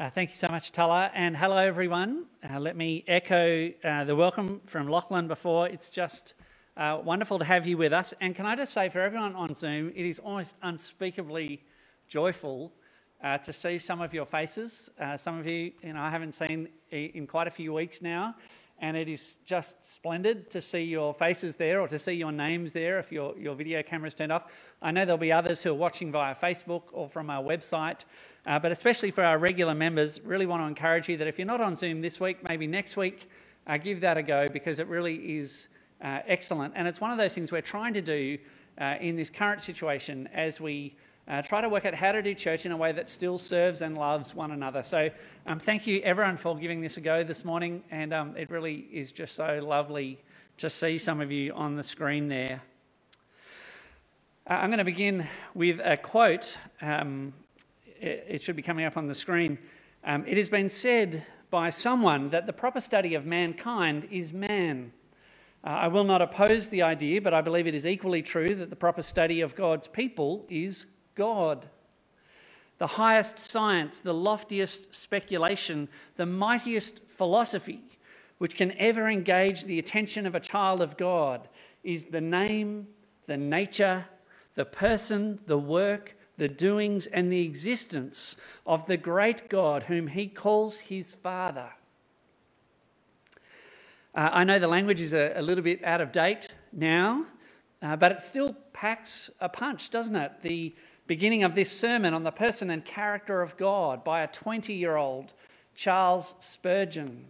Uh, thank you so much, Tala, And hello, everyone. Uh, let me echo uh, the welcome from Lachlan before. It's just uh, wonderful to have you with us. And can I just say, for everyone on Zoom, it is almost unspeakably joyful uh, to see some of your faces. Uh, some of you, you know, I haven't seen in quite a few weeks now and it is just splendid to see your faces there or to see your names there if your, your video camera's turned off. I know there'll be others who are watching via Facebook or from our website, uh, but especially for our regular members, really want to encourage you that if you're not on Zoom this week, maybe next week, uh, give that a go because it really is uh, excellent. And it's one of those things we're trying to do uh, in this current situation as we uh, try to work out how to do church in a way that still serves and loves one another. So, um, thank you everyone for giving this a go this morning, and um, it really is just so lovely to see some of you on the screen there. Uh, I'm going to begin with a quote. Um, it, it, should be coming up on the screen. Um, it has been said by someone that the proper study of mankind is man. Uh, I will not oppose the idea, but I believe it is equally true that the proper study of God's people is God. The highest science, the loftiest speculation, the mightiest philosophy which can ever engage the attention of a child of God is the name, the nature, the person, the work, the doings, and the existence of the great God whom he calls his Father. Uh, I know the language is a, a, little bit out of date now, uh, but it still packs a punch, doesn't it? The beginning of this sermon on the person and character of God by a 20 year old Charles Spurgeon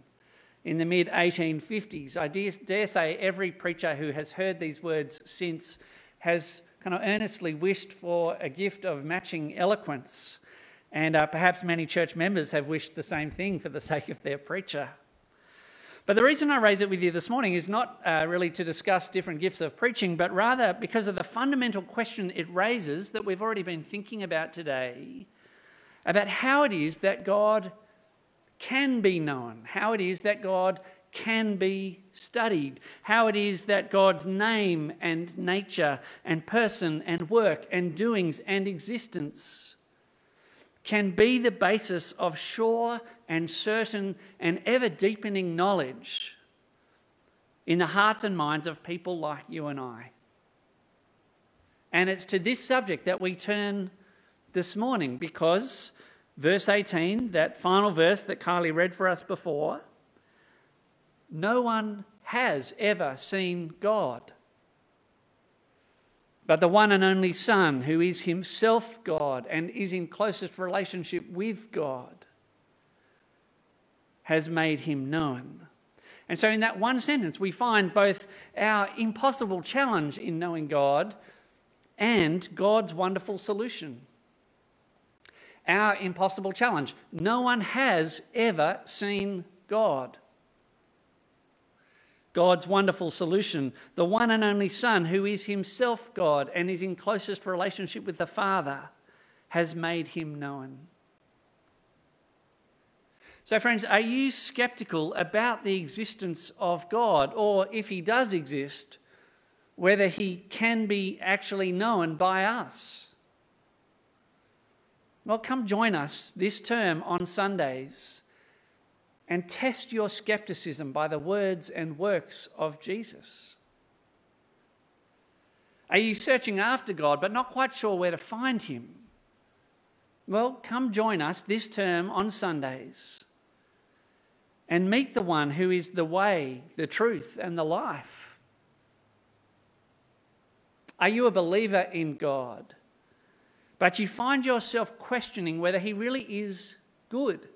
in the mid 1850s. I dare say every preacher who has heard these words since has kind of earnestly wished for a gift of matching eloquence. And uh, perhaps many church members have wished the same thing for the sake of their preacher. But the reason I raise it with you this morning is not uh, really to discuss different gifts of preaching, but rather because of the fundamental question it raises that we've already been thinking about today about how it is that God can be known, how it is that God can be studied, how it is that God's name and nature and person and work and doings and existence can be the basis of sure and certain and ever deepening knowledge in the hearts and minds of people like you and I. And it's to this subject that we turn this morning because verse 18, that final verse that Carly read for us before, no one has ever seen God but the one and only Son, who is himself God and is in closest relationship with God, has made him known. And so, in that one sentence, we find both our impossible challenge in knowing God and God's wonderful solution. Our impossible challenge no one has ever seen God. God's wonderful solution, the one and only Son, who is himself God and is in closest relationship with the Father, has made him known. So, friends, are you skeptical about the existence of God, or if he does exist, whether he can be actually known by us? Well, come join us this term on Sundays and test your skepticism by the words and works of Jesus? Are you searching after God but not quite sure where to find Him? Well, come join us this term on Sundays and meet the one who is the way, the truth, and the life. Are you a believer in God? But you find yourself questioning whether He really is good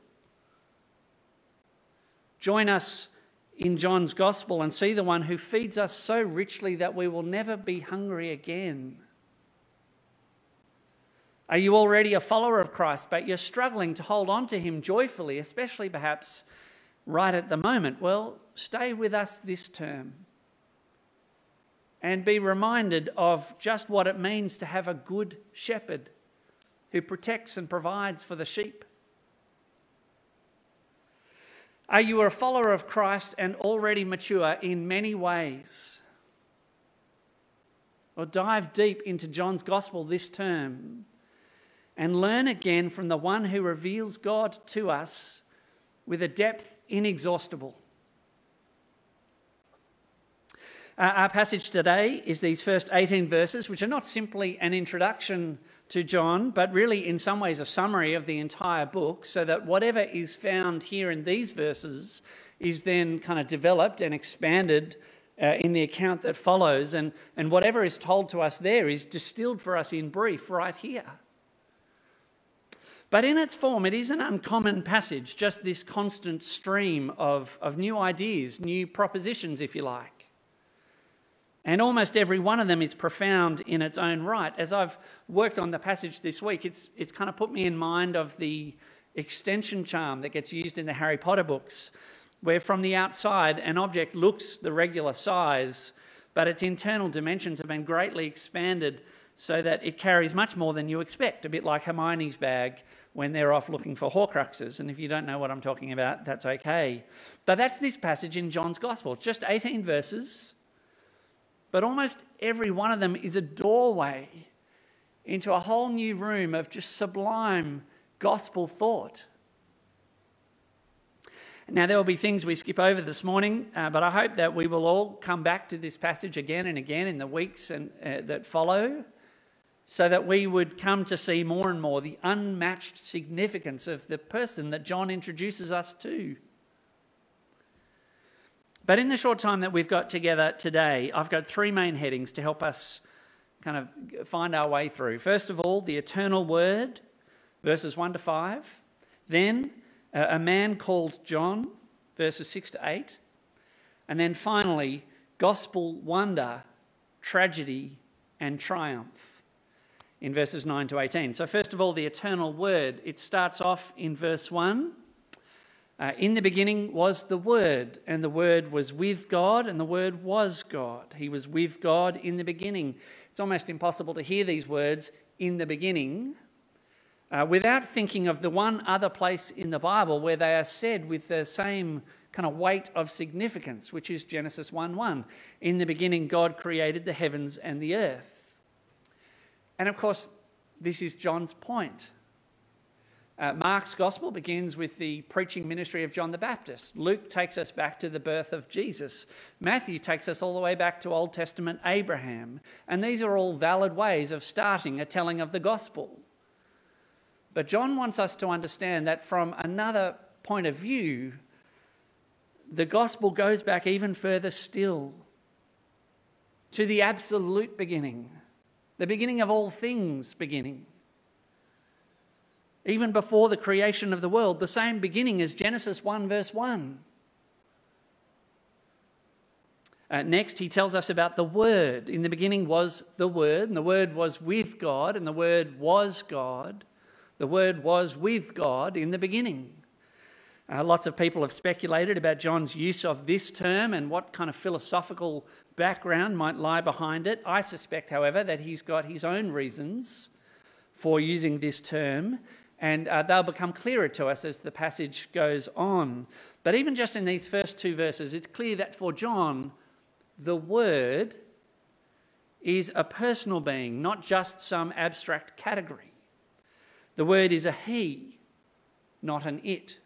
Join us in John's Gospel and see the one who feeds us so richly that we will never be hungry again. Are you already a follower of Christ, but you're struggling to hold on to him joyfully, especially perhaps right at the moment? Well, stay with us this term and be reminded of just what it means to have a good shepherd who protects and provides for the sheep. Are you a follower of Christ and already mature in many ways? Well, dive deep into John's gospel this term and learn again from the one who reveals God to us with a depth inexhaustible. Uh, our passage today is these first 18 verses, which are not simply an introduction to John, but really, in some ways, a summary of the entire book, so that whatever is found here in these verses is then kind of developed and expanded uh, in the account that follows. And, and whatever is told to us there is distilled for us in brief right here. But in its form, it is an uncommon passage, just this constant stream of, of new ideas, new propositions, if you like. And almost every one of them is profound in its own right. As I've worked on the passage this week, it's, it's kind of put me in mind of the extension charm that gets used in the Harry Potter books, where from the outside an object looks the regular size, but its internal dimensions have been greatly expanded so that it carries much more than you expect, a bit like Hermione's bag when they're off looking for Horcruxes. And if you don't know what I'm talking about, that's okay. But that's this passage in John's Gospel, just 18 verses but almost every one of them is a doorway into a whole new room of just sublime gospel thought. Now, there will be things we skip over this morning, uh, but I hope that we will all come back to this passage again and again in the weeks and, uh, that follow, so that we would come to see more and more the unmatched significance of the person that John introduces us to. But in the short time that we've got together today, I've got three main headings to help us kind of find our way through. First of all, the eternal word, verses 1 to 5. Then, uh, a man called John, verses 6 to 8. And then finally, gospel wonder, tragedy, and triumph in verses 9 to 18. So, first of all, the eternal word. It starts off in verse 1 uh, in the beginning was the Word, and the Word was with God, and the Word was God. He was with God in the beginning. It's almost impossible to hear these words in the beginning uh, without thinking of the one other place in the Bible where they are said with the same kind of weight of significance, which is Genesis 1 1. In the beginning, God created the heavens and the earth. And of course, this is John's point. Uh, Mark's gospel begins with the preaching ministry of John the Baptist. Luke takes us back to the birth of Jesus. Matthew takes us all the way back to Old Testament Abraham. And these are all valid ways of starting a telling of the gospel. But John wants us to understand that from another point of view, the gospel goes back even further still to the absolute beginning, the beginning of all things beginning even before the creation of the world, the same beginning as Genesis 1, verse 1. Uh, next, he tells us about the Word. In the beginning was the Word, and the Word was with God, and the Word was God. The Word was with God in the beginning. Uh, lots of people have speculated about John's use of this term and what kind of philosophical background might lie behind it. I suspect, however, that he's got his own reasons for using this term, and uh, they'll become clearer to us as the passage goes on. But even just in these first two verses, it's clear that for John, the Word is a personal being, not just some abstract category. The Word is a He, not an it.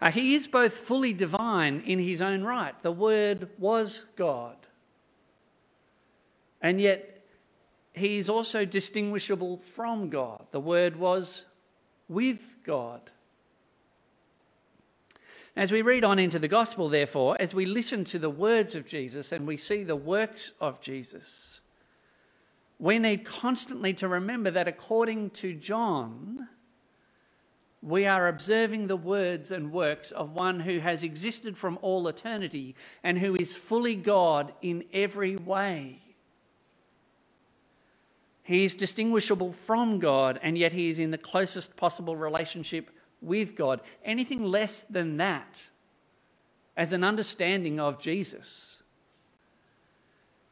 Uh, he is both fully divine in his own right. The Word was God. And yet, he is also distinguishable from God. The Word was with God. As we read on into the gospel, therefore, as we listen to the words of Jesus and we see the works of Jesus, we need constantly to remember that according to John, we are observing the words and works of one who has existed from all eternity and who is fully God in every way. He is distinguishable from God, and yet he is in the closest possible relationship with God. Anything less than that, as an understanding of Jesus,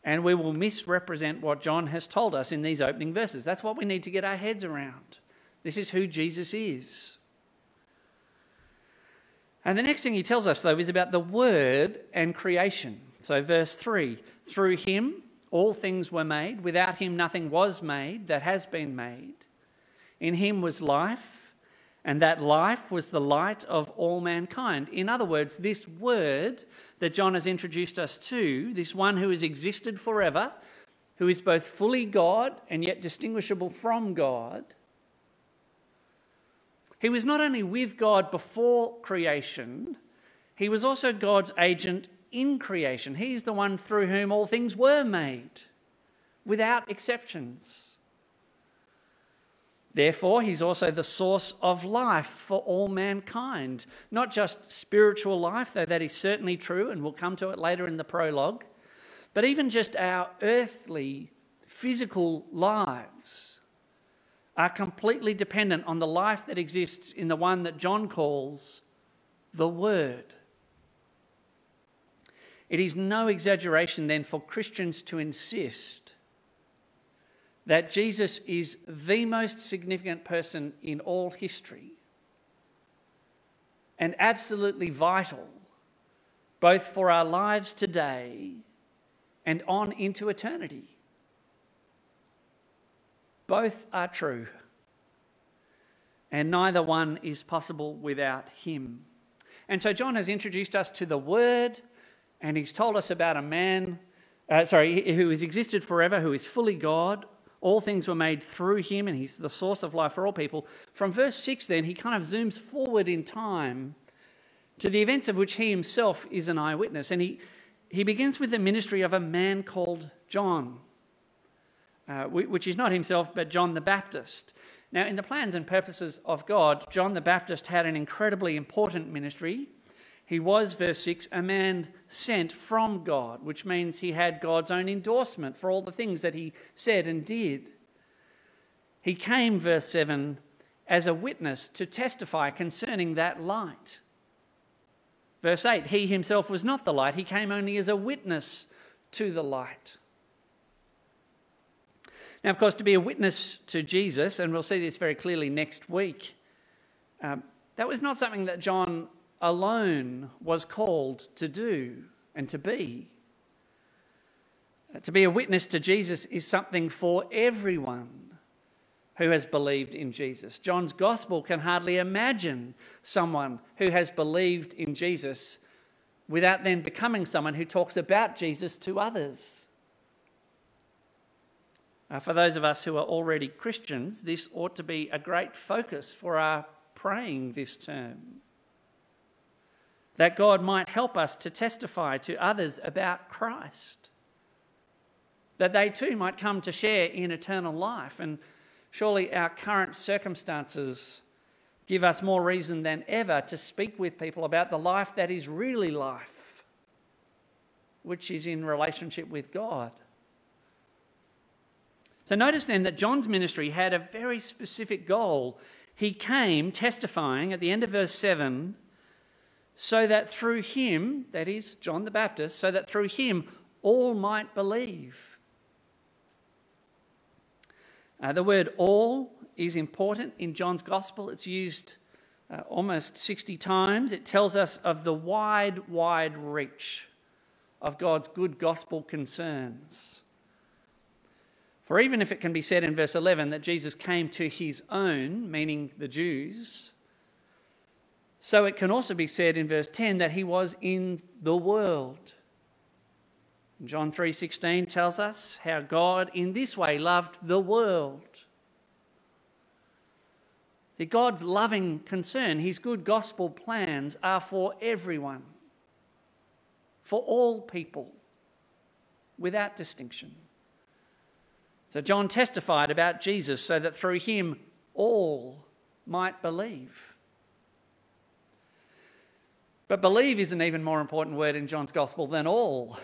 and we will misrepresent what John has told us in these opening verses. That's what we need to get our heads around. This is who Jesus is. And the next thing he tells us, though, is about the Word and creation. So, verse 3 through him all things were made. Without him, nothing was made that has been made. In him was life, and that life was the light of all mankind. In other words, this word that John has introduced us to, this one who has existed forever, who is both fully God and yet distinguishable from God, he was not only with God before creation, he was also God's agent in creation. He's the one through whom all things were made, without exceptions. Therefore, he's also the source of life for all mankind. Not just spiritual life, though that is certainly true, and we'll come to it later in the prologue, but even just our earthly, physical lives are completely dependent on the life that exists in the one that John calls the Word. It is no exaggeration then for Christians to insist that Jesus is the most significant person in all history and absolutely vital both for our lives today and on into eternity. Both are true, and neither one is possible without him. And so, John has introduced us to the Word and he's told us about a man, uh, sorry, who has existed forever, who is fully God. All things were made through him, and he's the source of life for all people. From verse 6, then, he kind of zooms forward in time to the events of which he himself is an eyewitness. And he, he begins with the ministry of a man called John, uh, which is not himself, but John the Baptist. Now, in the plans and purposes of God, John the Baptist had an incredibly important ministry. He was, verse 6, a man sent from God, which means he had God's own endorsement for all the things that he said and did. He came, verse 7, as a witness to testify concerning that light. Verse 8, he himself was not the light, he came only as a witness to the light. Now, of course, to be a witness to Jesus, and we'll see this very clearly next week, um, that was not something that John alone was called to do and to be. Uh, to be a witness to Jesus is something for everyone who has believed in Jesus. John's gospel can hardly imagine someone who has believed in Jesus without then becoming someone who talks about Jesus to others. Uh, for those of us who are already Christians, this ought to be a great focus for our praying this term that God might help us to testify to others about Christ, that they too might come to share in eternal life. And surely our current circumstances give us more reason than ever to speak with people about the life that is really life, which is in relationship with God. So notice then that John's ministry had a very specific goal. He came testifying at the end of verse 7 so that through him, that is, John the Baptist, so that through him all might believe. Uh, the word all is important in John's gospel. It's used uh, almost 60 times. It tells us of the wide, wide reach of God's good gospel concerns. For even if it can be said in verse 11 that Jesus came to his own, meaning the Jews, so it can also be said in verse 10 that he was in the world. John 3:16 tells us how God in this way loved the world. The God's loving concern, his good gospel plans are for everyone. For all people without distinction. So John testified about Jesus so that through him all might believe. But believe is an even more important word in John's gospel than all.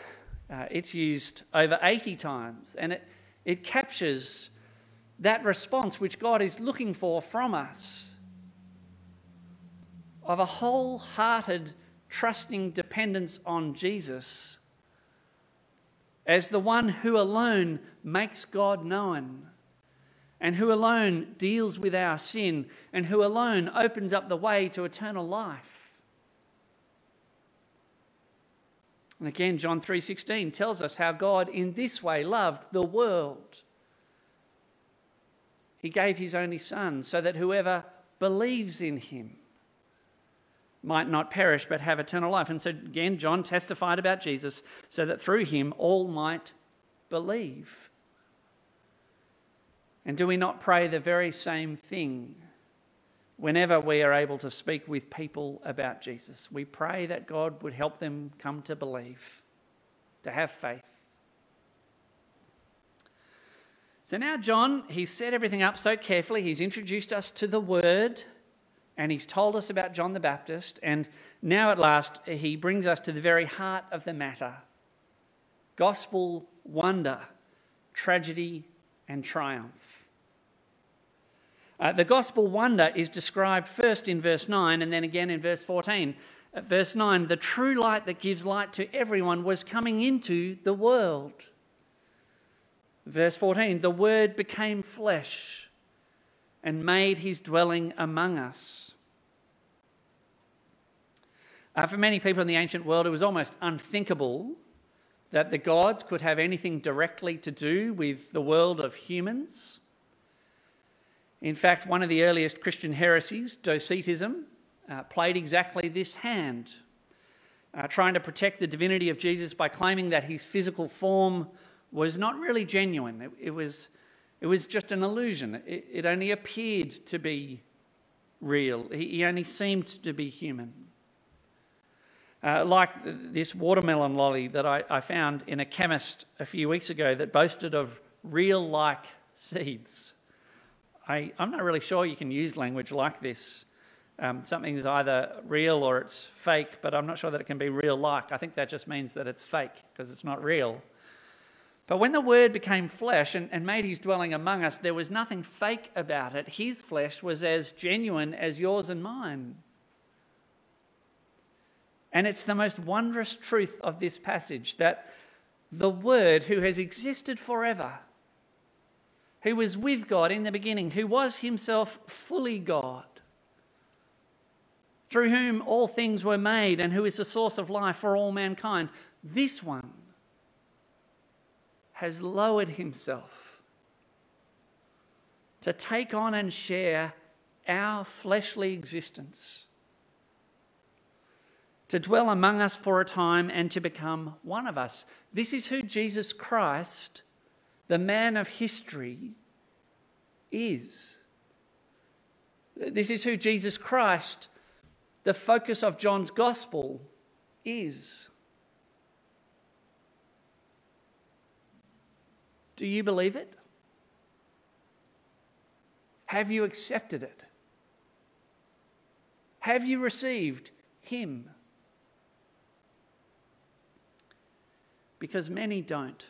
Uh, it's used over 80 times, and it, it captures that response which God is looking for from us of a wholehearted, trusting dependence on Jesus as the one who alone makes God known and who alone deals with our sin and who alone opens up the way to eternal life. And again, John 3:16 tells us how God in this way loved the world. He gave his only son so that whoever believes in him might not perish but have eternal life. And so again, John testified about Jesus so that through him all might believe. And do we not pray the very same thing whenever we are able to speak with people about Jesus? We pray that God would help them come to believe, to have faith. So now, John, he's set everything up so carefully. He's introduced us to the Word and he's told us about John the Baptist. And now, at last, he brings us to the very heart of the matter gospel wonder, tragedy, and triumph. Uh, the gospel wonder is described first in verse 9 and then again in verse 14. At verse 9, the true light that gives light to everyone was coming into the world. Verse 14, the word became flesh and made his dwelling among us. Uh, for many people in the ancient world, it was almost unthinkable that the gods could have anything directly to do with the world of humans. In fact, one of the earliest Christian heresies, Docetism, uh, played exactly this hand, uh, trying to protect the divinity of Jesus by claiming that his physical form was not really genuine. It, it was it was just an illusion. It, it only appeared to be real, he, he only seemed to be human. Uh, like this watermelon lolly that I, I found in a chemist a few weeks ago that boasted of real like seeds. I, am not really sure you can use language like this. Um, something is either real or it's fake, but I'm not sure that it can be real like. I think that just means that it's fake because it's not real. But when the Word became flesh and, and made his dwelling among us, there was nothing fake about it. His flesh was as genuine as yours and mine. And it's the most wondrous truth of this passage that the Word, who has existed forever, who was with God in the beginning, who was himself fully God, through whom all things were made, and who is the source of life for all mankind, this one has lowered himself to take on and share our fleshly existence, to dwell among us for a time and to become one of us. This is who Jesus Christ, the man of history, is. This is who Jesus Christ, the focus of John's gospel, is. Do you believe it? Have you accepted it? Have you received Him? Because many don't.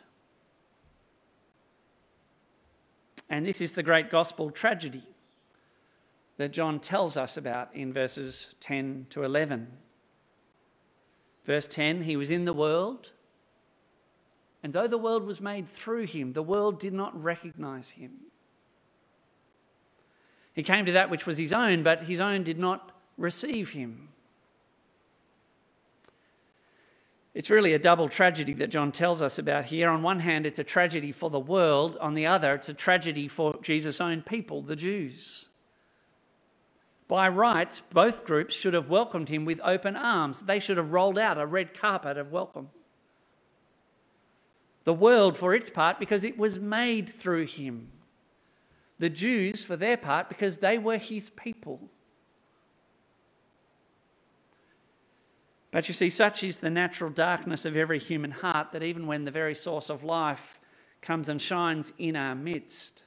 And this is the great gospel tragedy that John tells us about in verses 10 to 11. Verse 10 He was in the world, and though the world was made through him, the world did not recognize him. He came to that which was his own, but his own did not receive him. It's really a double tragedy that John tells us about here. On one hand, it's a tragedy for the world, on the other, it's a tragedy for Jesus' own people, the Jews. By rights, both groups should have welcomed him with open arms. They should have rolled out a red carpet of welcome the world for its part because it was made through him. The Jews for their part because they were his people. But you see, such is the natural darkness of every human heart that even when the very source of life comes and shines in our midst,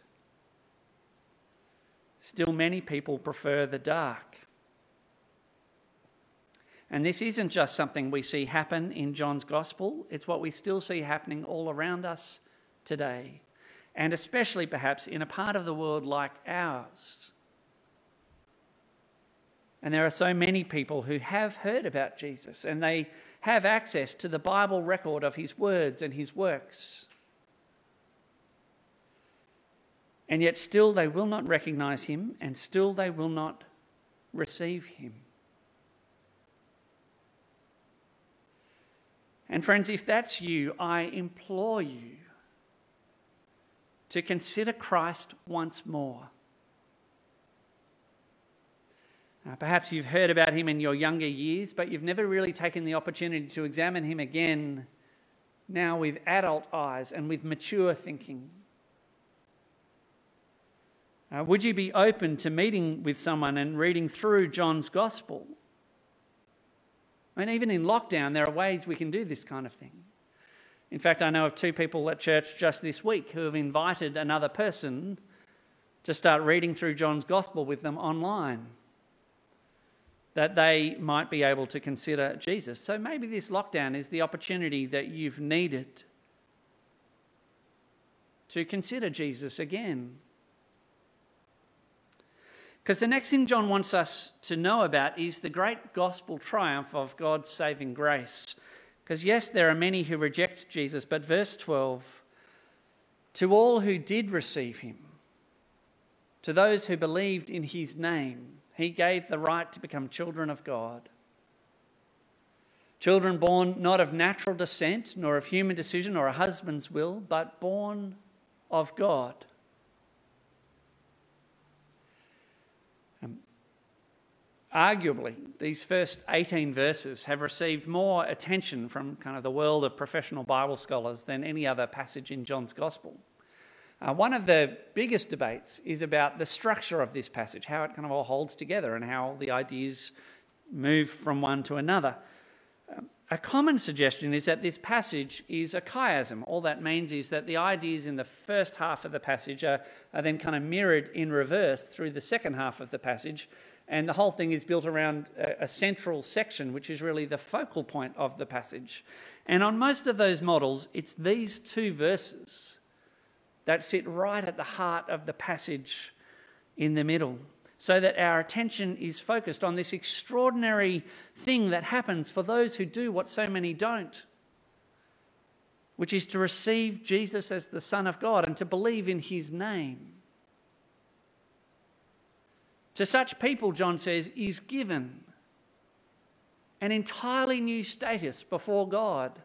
still many people prefer the dark. And this isn't just something we see happen in John's gospel, it's what we still see happening all around us today, and especially perhaps in a part of the world like ours. And there are so many people who have heard about Jesus and they have access to the Bible record of his words and his works. And yet, still, they will not recognize him and still they will not receive him. And friends, if that's you, I implore you to consider Christ once more. Uh, perhaps you've heard about him in your younger years, but you've never really taken the opportunity to examine him again now with adult eyes and with mature thinking. Uh, would you be open to meeting with someone and reading through John's Gospel? I mean, even in lockdown, there are ways we can do this kind of thing. In fact, I know of two people at church just this week who have invited another person to start reading through John's Gospel with them online that they might be able to consider Jesus. So maybe this lockdown is the opportunity that you've needed to consider Jesus again. Because the next thing John wants us to know about is the great gospel triumph of God's saving grace. Because, yes, there are many who reject Jesus, but verse 12 to all who did receive him, to those who believed in his name, he gave the right to become children of God. Children born not of natural descent, nor of human decision or a husband's will, but born of God. Um, arguably, these first 18 verses have received more attention from kind of the world of professional Bible scholars than any other passage in John's Gospel. Uh, one of the biggest debates is about the structure of this passage, how it kind of all holds together and how the ideas move from one to another. Um, a common suggestion is that this passage is a chiasm. All that means is that the ideas in the first half of the passage are, are then kind of mirrored in reverse through the second half of the passage, and the whole thing is built around a, a central section, which is really the focal point of the passage. And on most of those models, it's these two verses that sit right at the heart of the passage in the middle, so that our attention is focused on this extraordinary thing that happens for those who do what so many don't, which is to receive Jesus as the Son of God and to believe in his name. To such people, John says, is given an entirely new status before God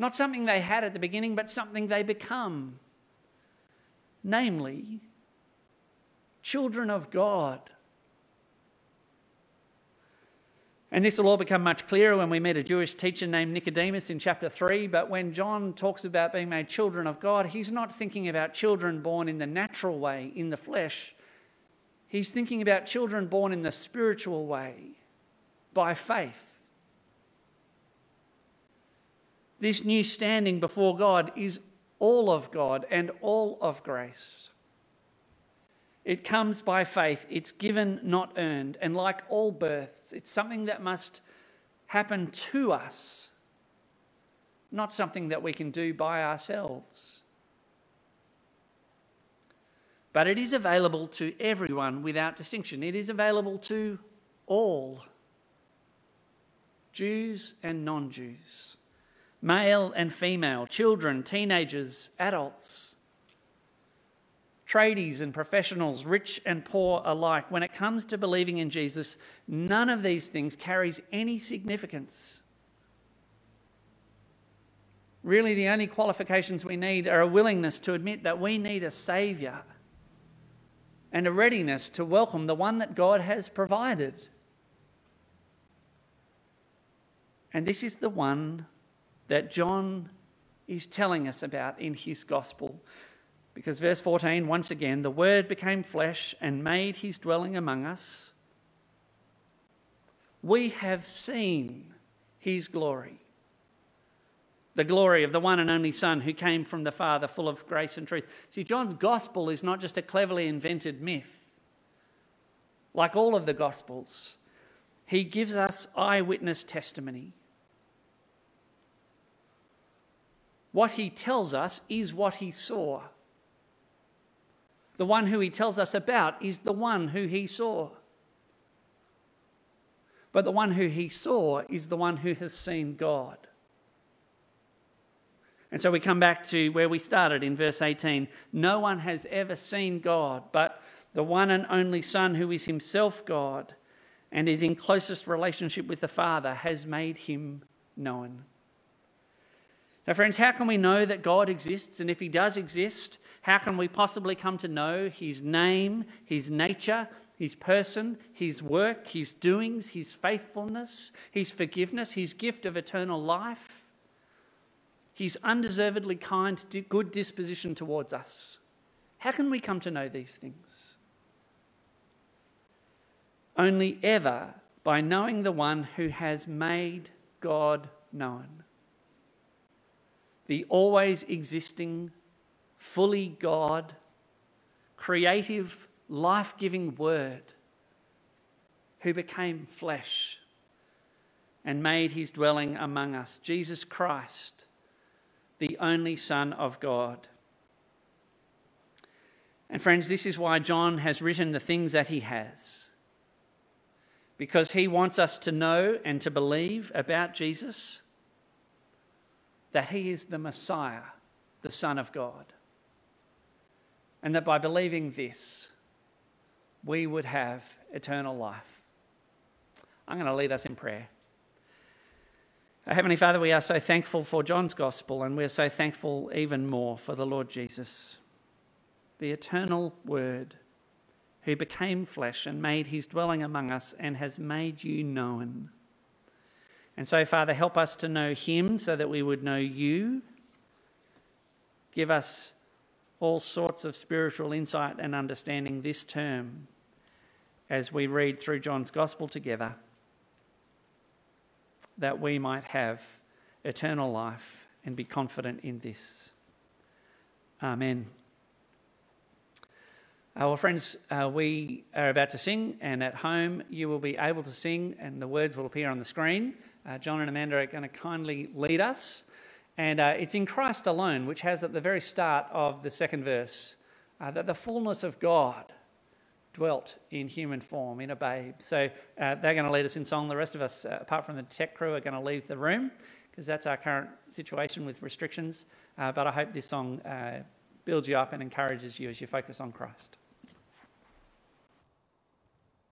not something they had at the beginning, but something they become. Namely, children of God. And this will all become much clearer when we meet a Jewish teacher named Nicodemus in chapter 3. But when John talks about being made children of God, he's not thinking about children born in the natural way, in the flesh. He's thinking about children born in the spiritual way, by faith. This new standing before God is all of God and all of grace. It comes by faith, it's given, not earned. And like all births, it's something that must happen to us, not something that we can do by ourselves. But it is available to everyone without distinction. It is available to all Jews and non Jews male and female, children, teenagers, adults, tradies and professionals, rich and poor alike. When it comes to believing in Jesus, none of these things carries any significance. Really, the only qualifications we need are a willingness to admit that we need a Saviour and a readiness to welcome the one that God has provided. And this is the one that John is telling us about in his gospel. Because verse 14, once again, the Word became flesh and made his dwelling among us. We have seen his glory. The glory of the one and only Son who came from the Father, full of grace and truth. See, John's gospel is not just a cleverly invented myth. Like all of the gospels, he gives us eyewitness testimony. What he tells us is what he saw. The one who he tells us about is the one who he saw. But the one who he saw is the one who has seen God. And so we come back to where we started in verse 18. No one has ever seen God, but the one and only Son, who is himself God and is in closest relationship with the Father, has made him known. So, friends, how can we know that God exists? And if He does exist, how can we possibly come to know His name, His nature, His person, His work, His doings, His faithfulness, His forgiveness, His gift of eternal life, His undeservedly kind, good disposition towards us? How can we come to know these things? Only ever by knowing the one who has made God known. The always existing, fully God, creative, life giving Word who became flesh and made his dwelling among us, Jesus Christ, the only Son of God. And friends, this is why John has written the things that he has. Because he wants us to know and to believe about Jesus that he is the Messiah, the Son of God. And that by believing this, we would have eternal life. I'm going to lead us in prayer. Heavenly Father, we are so thankful for John's gospel, and we're so thankful even more for the Lord Jesus the eternal Word, who became flesh and made his dwelling among us and has made you known. And so, Father, help us to know him so that we would know you. Give us all sorts of spiritual insight and understanding this term as we read through John's Gospel together, that we might have eternal life and be confident in this. Amen. Uh, well, friends, uh, we are about to sing, and at home you will be able to sing, and the words will appear on the screen. Uh, John and Amanda are going to kindly lead us. And uh, it's in Christ alone, which has at the very start of the second verse uh, that the fullness of God dwelt in human form, in a babe. So uh, they're going to lead us in song. The rest of us, apart from the tech crew, are going to leave the room because that's our current situation with restrictions. but I hope this song builds you up and encourages you as you focus on Christ.